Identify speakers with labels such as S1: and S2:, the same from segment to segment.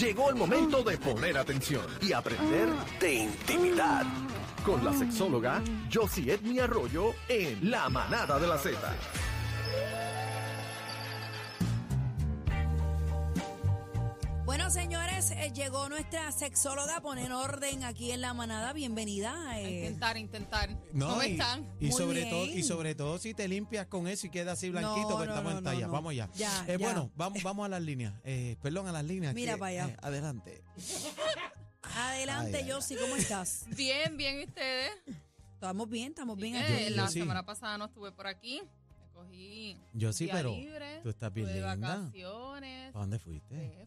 S1: Llegó el momento de poner atención y aprender de intimidad. Con la sexóloga Josie Edmi Arroyo en La Manada de la Z.
S2: señores, eh, llegó nuestra sexóloga a poner orden aquí en la manada. Bienvenida.
S3: A
S2: eh.
S3: intentar, intentar.
S4: No,
S3: ¿Cómo
S4: y,
S3: están?
S4: y
S2: Muy
S4: sobre
S2: bien.
S4: todo y sobre todo si te limpias con eso y queda así blanquito,
S2: No,
S4: pues
S2: no,
S4: estamos
S2: no,
S4: en
S2: no,
S4: talla.
S2: no.
S4: Vamos ya.
S2: Ya,
S4: Eh,
S2: ya.
S4: Bueno, vamos, vamos a las líneas. Eh, perdón, a las líneas.
S2: Mira
S4: que,
S2: para allá.
S4: eh, adelante.
S2: Adelante,
S4: Ay, ay,
S2: Josie, ¿cómo estás?
S3: Bien, bien, ¿y ustedes?
S2: Estamos bien, estamos bien
S3: Eh,
S2: aquí.
S3: La
S4: yo sí.
S3: semana pasada no estuve por aquí. Me cogí
S4: Yo sí,
S3: día
S4: pero
S3: libre.
S4: tú estás bien
S3: estuve de
S4: linda.
S3: vacaciones.
S4: ¿Para dónde fuiste?
S3: Eh.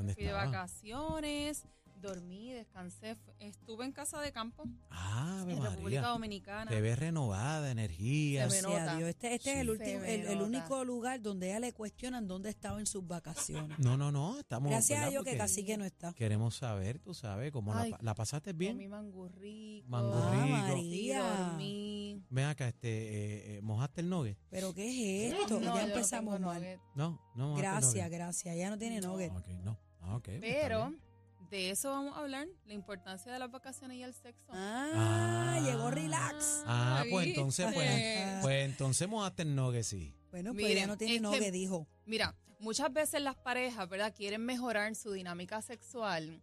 S4: ¿Dónde
S3: Fui de vacaciones, dormí, descansé. fu- Estuve en casa de campo
S4: Ah, Ave
S3: en República
S4: María.
S3: Dominicana.
S4: Te ves renovada, energía.
S3: Se me
S2: Gracias a
S3: nota.
S2: Dios. Este, este es el,
S4: Sí.
S2: último,
S3: me
S2: el, el
S3: nota.
S2: único lugar donde ella le cuestionan dónde estaba en sus vacaciones.
S4: No, no, no. Estamos.
S2: Gracias a
S4: ¿verdad?
S2: Dios que
S4: Porque
S2: casi que no está.
S4: Queremos saber, tú sabes, cómo la,
S3: Ay,
S4: pa- la pasaste
S3: Comí
S4: bien.
S3: mangurrico.
S4: Mango
S2: Ah,
S4: rico.
S3: Sí,
S2: María.
S3: dormí.
S4: Ven acá, este, eh, eh, ¿mojaste el nogue?
S2: ¿Pero qué es esto?
S3: No, yo
S2: ya
S3: no
S2: empezamos
S3: tengo
S2: mal.
S3: nugget.
S4: No, no mojaste el
S2: Gracias,
S4: nugget.
S2: gracias. Ya no tiene
S3: No.
S2: nugget.
S4: Ok, no. Ah, ok, pues
S3: Pero de eso vamos a hablar, la importancia de las vacaciones y el sexo.
S2: Ah,
S4: Ah.
S2: llegó relax.
S4: Ah, pues
S3: ¿viste?
S4: entonces, pues, pues entonces mojaste el nogue, sí.
S2: Bueno, pues ya no tiene
S3: es que-
S2: nugget, dijo.
S3: Mira, muchas veces las parejas, ¿verdad? Quieren mejorar su dinámica sexual,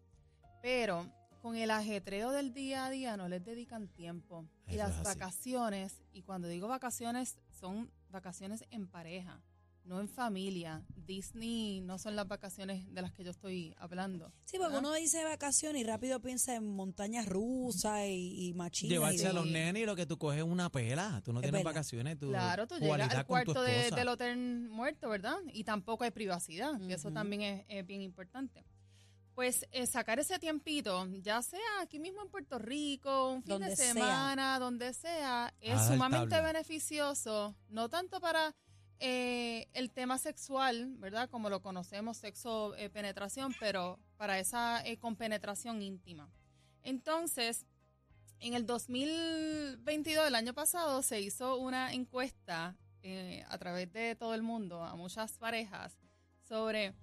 S3: pero con el ajetreo del día a día no les dedican tiempo. Y las vacaciones, y cuando digo vacaciones, son vacaciones en pareja, no en familia. Disney no son las vacaciones de las que yo estoy hablando.
S2: Sí, porque
S3: ¿verdad?
S2: uno dice vacaciones y rápido piensa en montañas rusas y, y machines.
S4: Llevarse
S2: y-
S4: a los nenes y lo que tú coges es una pela. Tú no
S2: Es
S4: tienes vacaciones, tú
S3: Claro, tú llegas al cuarto de- del hotel muerto, ¿verdad? Y tampoco hay privacidad, y eso también es, es bien importante. Pues eh, sacar ese tiempito, ya sea aquí mismo en Puerto Rico, un fin
S2: Donde
S3: de
S2: sea.
S3: semana, donde sea, es sumamente beneficioso, no tanto para eh, el tema sexual, ¿verdad? Como lo conocemos, sexo, eh, penetración, pero para esa eh, compenetración íntima. Entonces, en el 2022, el año pasado, se hizo una encuesta eh, a través de todo el mundo a muchas parejas sobre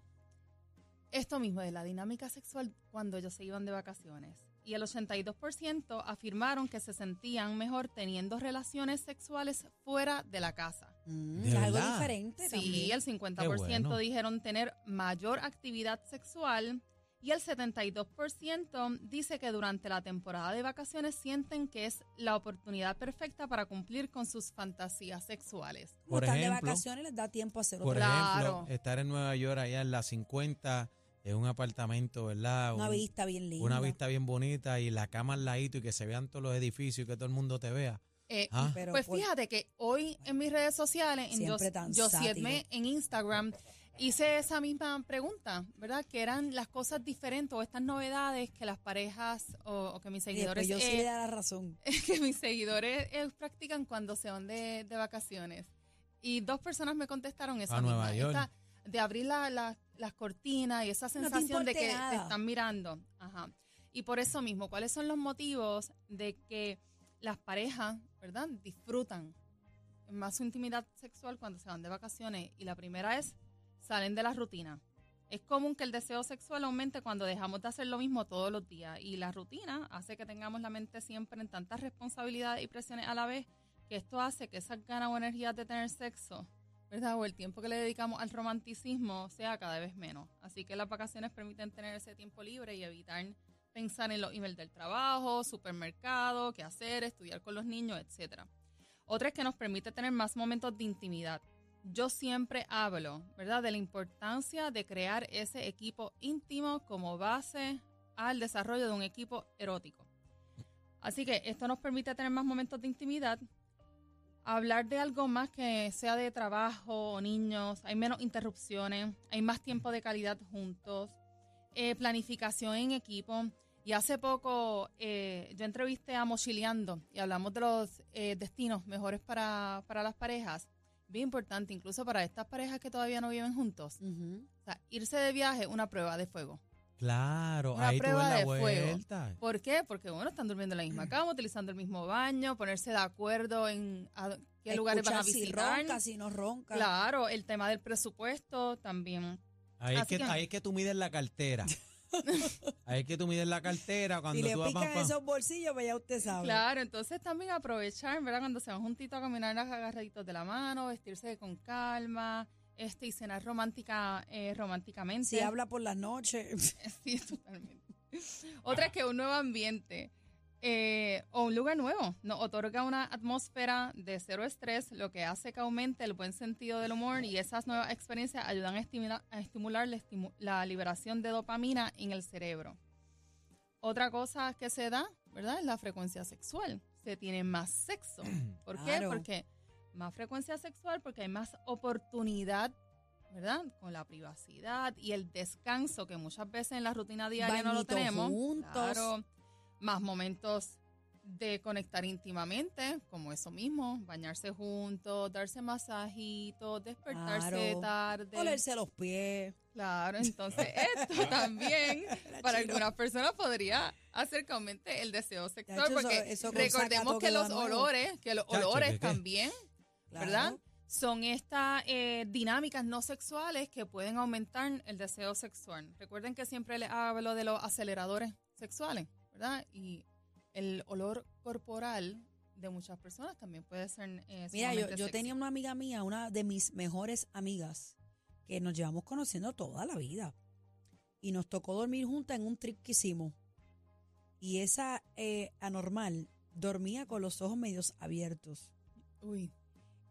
S3: esto mismo de la dinámica sexual cuando ellos se iban de vacaciones. Y el 82% afirmaron que se sentían mejor teniendo relaciones sexuales fuera de la casa.
S2: Mm,
S4: ¿De
S2: es algo diferente
S3: Sí,
S2: también.
S3: el 50%
S4: bueno.
S3: dijeron tener mayor actividad sexual y el 72% dice que durante la temporada de vacaciones sienten que es la oportunidad perfecta para cumplir con sus fantasías sexuales.
S4: Por
S2: están de vacaciones, les da tiempo a hacer
S4: Por
S2: otra
S3: Claro.
S4: ejemplo, estar en Nueva York allá en la 50, en un apartamento, ¿verdad?
S2: Una
S4: Un-
S2: vista bien linda.
S4: Una vista bien bonita y la cama al ladito y que se vean todos los edificios y que todo el mundo te vea.
S3: Eh,
S4: Ah.
S2: Pero
S3: pues
S2: por-
S3: fíjate que hoy en mis redes sociales, en
S2: sátiro.
S3: en Instagram, hice esa misma pregunta, ¿verdad? Que eran las cosas diferentes o estas novedades que las parejas o, o que mis seguidores
S2: yo sí
S3: eh,
S2: le da la razón.
S3: que mis seguidores eh, practican cuando se van de, de vacaciones. Y dos personas me contestaron esa
S4: A
S3: misma,
S4: Nueva York.
S3: esta de abrir la- la- las cortinas y esa sensación de que te están mirando. Ajá. Y por eso mismo, ¿cuáles son los motivos de que las parejas, ¿verdad? Disfrutan más su intimidad sexual cuando se van de vacaciones. Y la primera es, salen de la rutina. Es común que el deseo sexual aumente cuando dejamos de hacer lo mismo todos los días. Y la rutina hace que tengamos la mente siempre en tantas responsabilidades y presiones a la vez, que esto hace que esas ganas o energías de tener sexo, O el tiempo que le dedicamos al romanticismo sea cada vez menos. Así que las vacaciones permiten tener ese tiempo libre y evitar pensar en los emails del trabajo, supermercado, qué hacer, estudiar con los niños, etcétera. Otra es que nos permite tener más momentos de intimidad. Yo siempre hablo, ¿verdad?, de la importancia de crear ese equipo íntimo como base al desarrollo de un equipo erótico. Así que esto nos permite tener más momentos de intimidad, hablar de algo más que sea de trabajo o niños, hay menos interrupciones, hay más tiempo de calidad juntos, eh, planificación en equipo. Y hace poco eh, yo entrevisté a Mochileando y hablamos de los eh, destinos mejores para, para las parejas. Bien importante, incluso para estas parejas que todavía no viven juntos.
S2: Ujú.
S3: O sea, irse de viaje, una prueba de fuego.
S4: Claro,
S3: Una
S4: ahí tú ves
S3: prueba
S4: la
S3: de fuego.
S4: vuelta.
S3: ¿Por qué? Porque, bueno, están durmiendo en la misma cama, utilizando el mismo baño, ponerse de acuerdo en a qué lugares van a visitar.
S2: Si ronca, si no ronca.
S3: Claro, el tema del presupuesto también.
S4: Ahí es, que,
S3: que-
S4: ahí es que tú mides la cartera. ahí es que tú mides la cartera cuando
S5: le
S4: tú vas
S5: pican
S4: pam.
S5: esos bolsillos, pues ya usted sabe.
S3: Claro, entonces también aprovechar, ¿verdad? Cuando se van juntitos a caminar agarraditos de la mano, vestirse con calma, este, y cenar romántica, eh, románticamente.
S5: Si habla por las noches.
S3: Sí, totalmente. Otra es que un nuevo ambiente eh, o un lugar nuevo nos otorga una atmósfera de cero estrés, lo que hace que aumente el buen sentido del humor y esas nuevas experiencias ayudan a estimular, a estimular la, estimu- la liberación de dopamina en el cerebro. Otra cosa que se da, ¿verdad? Es la frecuencia sexual. Se tiene más sexo. ¿Por qué?
S5: Claro.
S3: Porque más frecuencia sexual, porque hay más oportunidad, ¿verdad? Con la privacidad y el descanso que muchas veces en la rutina diaria no lo tenemos.
S5: juntos.
S3: Claro. Más momentos de conectar íntimamente, como eso mismo, bañarse juntos, darse masajitos, despertarse
S5: Claro.
S3: tarde.
S5: Olerse los pies.
S3: Claro, entonces esto también para algunas personas podría hacer que aumente el deseo sexual,
S5: eso-
S3: porque
S5: eso
S3: recordemos que los olores, que los olores también,
S5: Claro.
S3: ¿verdad? Son estas eh, dinámicas no sexuales que pueden aumentar el deseo sexual. Recuerden que siempre les hablo de los aceleradores sexuales, ¿verdad? Y el olor corporal de muchas personas también puede ser eh,
S5: Mira, yo, yo tenía una amiga mía, una de mis mejores amigas, que nos llevamos conociendo toda la vida. Y nos tocó dormir juntas en un trip que hicimos. Y esa eh, anormal dormía con los ojos medios abiertos.
S3: Uy,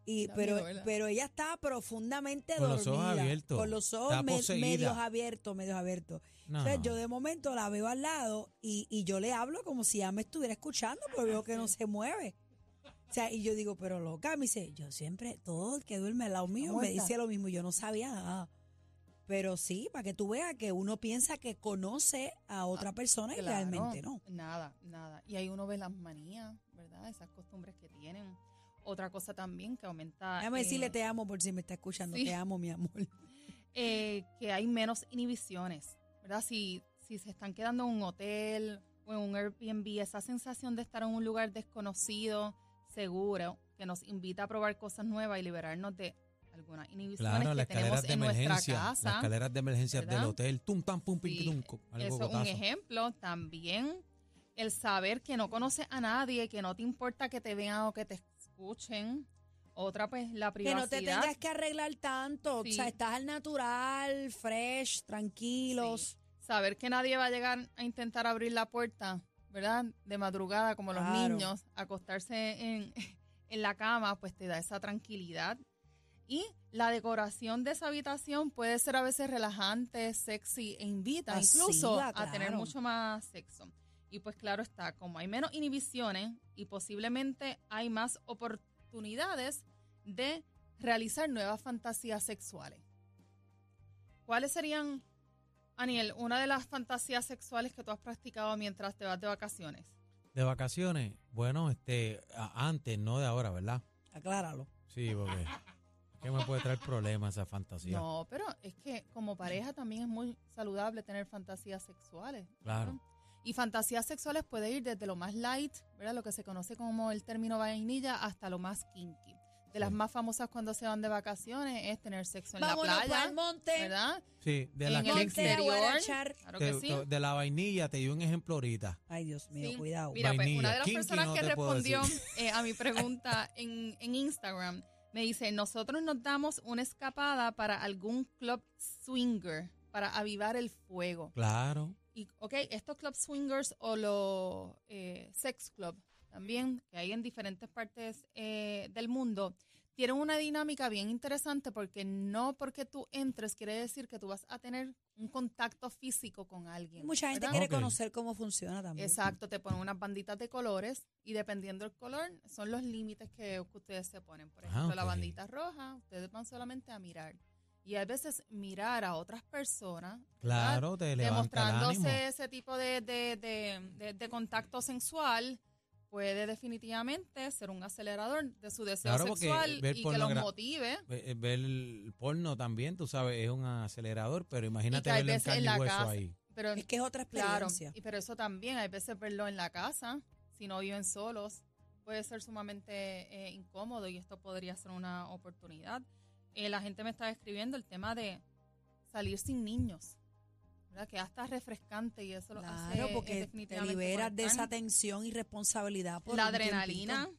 S5: Y, pero, pero ella estaba profundamente
S4: Con los
S5: dormida.
S4: ojos abiertos.
S5: Con los ojos me- medios abiertos, medios abiertos.
S4: No.
S5: Entonces yo de momento la veo al lado y, y yo le hablo como si ya me estuviera escuchando, pero veo que no se mueve. O sea, y yo digo, pero loca, me dice, yo siempre, todo el que duerme al lado mío me dice lo mismo, yo no sabía nada. Pero sí, para que tú veas que uno piensa que conoce a otra persona y
S3: Claro,
S5: realmente no.
S3: Nada, nada. Y ahí uno ve las manías, ¿verdad? Esas costumbres que tienen. Otra cosa también que aumenta.
S5: Déjame
S3: eh,
S5: decirle te amo por si me está escuchando,
S3: sí.
S5: te amo, mi amor.
S3: eh, que hay menos inhibiciones, ¿verdad? Si, si se están quedando en un hotel o en un Airbnb, esa sensación de estar en un lugar desconocido, seguro, que nos invita a probar cosas nuevas y liberarnos de algunas inhibiciones
S4: Claro,
S3: que tenemos en nuestra
S4: emergencia.
S3: casa.
S4: Las escaleras de emergencia del hotel. Tum, tam, pum, pim,
S3: Sí,
S4: tum, co- algo
S3: Eso es un ejemplo. También el saber que no conoces a nadie, que no te importa que te vean o que te escuchen. Otra, pues, la
S5: Que
S3: privacidad.
S5: no te tengas que arreglar tanto.
S3: Sí.
S5: O sea, estás al natural, fresh, tranquilos.
S3: Saber que nadie va a llegar a intentar abrir la puerta, ¿verdad? De madrugada, como los niños, acostarse en, en la cama, pues te da esa tranquilidad. Y la decoración de esa habitación puede ser a veces relajante, sexy e invita
S5: Pasiva,
S3: incluso a tener mucho más sexo. Y pues claro está, como hay menos inhibiciones y posiblemente hay más oportunidades de realizar nuevas fantasías sexuales. ¿Cuáles serían, Aniel, una de las fantasías sexuales que tú has practicado mientras te vas de vacaciones?
S4: De vacaciones, bueno, este, antes, no de ahora, ¿verdad?
S5: Acláralo.
S4: Sí, porque que me puede traer problemas esa fantasía.
S3: No, pero es que como pareja también es muy saludable tener fantasías sexuales.
S4: Claro.
S3: Y fantasías sexuales puede ir desde lo más light, ¿verdad? Lo que se conoce como el término vainilla, hasta lo más kinky. De las
S4: Sí.
S3: más famosas cuando se van de vacaciones es tener sexo en
S5: Vámonos
S3: la playa,
S5: pa'l monte.
S3: ¿verdad?
S4: Sí, de
S3: en
S4: la
S3: el
S5: Monte a
S3: exterior.
S4: te-
S3: sí.
S4: de la vainilla, te di un ejemplo ahorita.
S5: Ay, Dios mío,
S3: Sí.
S5: cuidado.
S3: Mira, pues,
S4: Vainilla.
S3: una de las
S4: Kinky
S3: personas
S4: no
S3: que respondió eh, a mi pregunta en, en Instagram me dice, nosotros nos damos una escapada para algún club swinger para avivar el fuego.
S4: Claro.
S3: Y, ok, estos club swingers o los eh, sex club también, que hay en diferentes partes eh, del mundo, tienen una dinámica bien interesante porque no porque tú entres quiere decir que tú vas a tener un contacto físico con alguien.
S5: Mucha gente
S3: ¿verdad?
S5: quiere conocer cómo funciona también.
S3: Exacto, te ponen unas banditas de colores y dependiendo del color son los límites que ustedes se ponen. Por
S4: Ah,
S3: ejemplo, la bandita roja, ustedes van solamente a mirar. Y a veces mirar a otras personas.
S4: Claro, te levanta el ánimo.
S3: demostrándose ese tipo de, de, de, de- de contacto sensual, puede definitivamente ser un acelerador de su deseo
S4: Claro,
S3: sexual y que los motive.
S4: Ve- eh, Ver el porno también, tú sabes, es un acelerador, pero imagínate verlo en
S3: veces en
S4: carne y hueso
S3: casa.
S4: ahí.
S3: Pero
S5: Es que es otra
S3: Claro,
S5: experiencia.
S3: y pero eso también, hay veces verlo en la casa, si no viven solos, puede ser sumamente eh, incómodo y esto podría ser una oportunidad. Eh, la gente me estaba escribiendo el tema de salir sin niños. ¿verdad? Que hasta refrescante y eso lo hace
S5: Claro,
S3: eh,
S5: porque te liberas de esa tensión y responsabilidad. Por
S3: la adrenalina.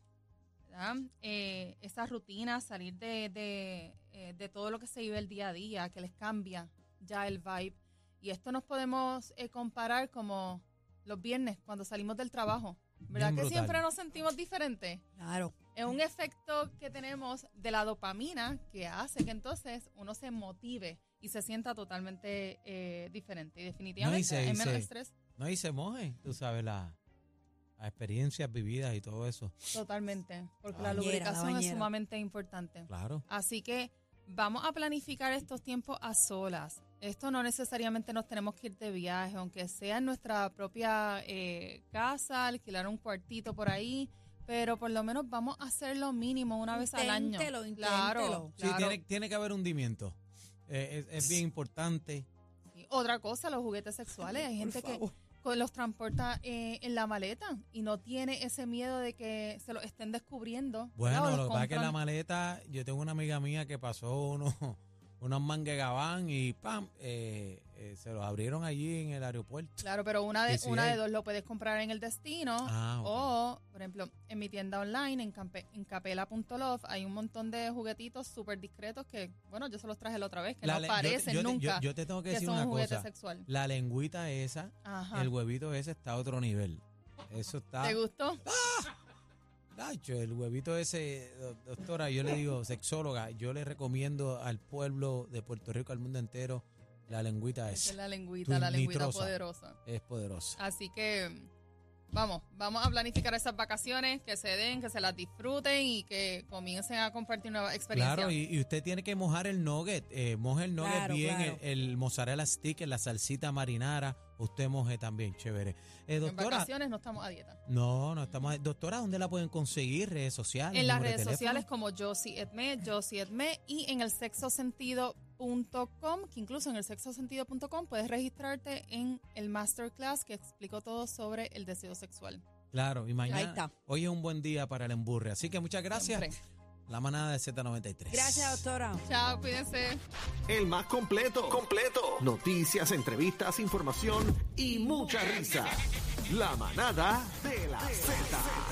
S3: Eh, esa rutina, salir de, de, eh, de todo lo que se vive el día a día, que les cambia ya el vibe. Y esto nos podemos eh, comparar como los viernes cuando salimos del trabajo. ¿Verdad
S4: Bien
S3: que
S4: brutal.
S3: siempre nos sentimos diferentes?
S5: Claro.
S3: Es un efecto que tenemos de la dopamina que hace que entonces uno se motive y se sienta totalmente eh, diferente. Y definitivamente
S4: se-
S3: hay
S4: y
S3: menos
S4: se-
S3: estrés.
S4: No, y se moje, tú sabes, la- las experiencias vividas y todo eso.
S3: Totalmente. Porque
S4: La
S3: la
S5: bañera, la
S3: lubricación es sumamente importante.
S4: Claro.
S3: Así que vamos a planificar estos tiempos a solas. Esto no necesariamente nos tenemos que ir de viaje, aunque sea en nuestra propia eh, casa, alquilar un cuartito por ahí, pero por lo menos vamos a hacer lo mínimo una vez al año.
S5: Inténtelo,
S3: Claro.
S4: Sí,
S3: claro.
S4: tiene, tiene que haber hundimiento. Eh, es, es bien importante.
S3: Sí. Otra cosa, los juguetes sexuales. Hay gente que los transporta eh, en la maleta y no tiene ese miedo de que se lo estén descubriendo.
S4: Bueno, lo que pasa es que la
S3: compran-
S4: maleta, yo tengo una amiga mía que pasó unos, unos manguegabán y ¡pam! Eh, eh, se los abrieron allí en el aeropuerto.
S3: Claro, pero una de, una de dos lo puedes comprar en el destino
S4: Ah,
S3: o, por ejemplo, en mi tienda online, en, campe- en capela.love, hay un montón de juguetitos súper discretos que, bueno, yo se los traje la otra vez, que
S4: La
S3: no
S4: le- yo
S3: nunca
S4: Yo, te tengo que,
S3: que
S4: decir
S3: son
S4: una
S3: un juguete
S4: cosa.
S3: sexual.
S4: La lengüita esa,
S3: Ajá.
S4: el huevito ese está a otro nivel. Eso está...
S3: ¿Te gustó?
S4: Nacho, el huevito ese, do- doctora, yo le digo, sexóloga, yo le recomiendo al pueblo de Puerto Rico, al mundo entero, la lengüita
S3: Esa es
S4: esa.
S3: la lengüita, la lengüita poderosa.
S4: Es poderosa.
S3: Así que vamos, vamos a planificar esas vacaciones, que se den, que se las disfruten y que comiencen a compartir nuevas experiencias.
S4: Claro, y, y usted tiene que mojar el nugget, eh, moje el nugget
S5: Claro,
S4: bien,
S5: claro.
S4: El, el mozzarella stick, la salsita marinara, usted moje también, chévere. Eh,
S3: en vacaciones no estamos a dieta.
S4: no, no estamos, doctora, ¿dónde la pueden conseguir? Redes sociales,
S3: En las redes sociales como Josie Edme, Josie Edme y en el sexosentido.com, que incluso en el sexosentido.com puedes registrarte en el masterclass que explico todo sobre el deseo sexual.
S4: Claro, y mañana,
S5: está.
S4: hoy es un buen día para el emburre, así que muchas gracias.
S3: Siempre.
S4: La manada de Z93.
S5: Gracias, doctora.
S3: Chao, cuídense.
S1: El más completo. Completo. Noticias, entrevistas, información y mucha risa. La manada de la Z.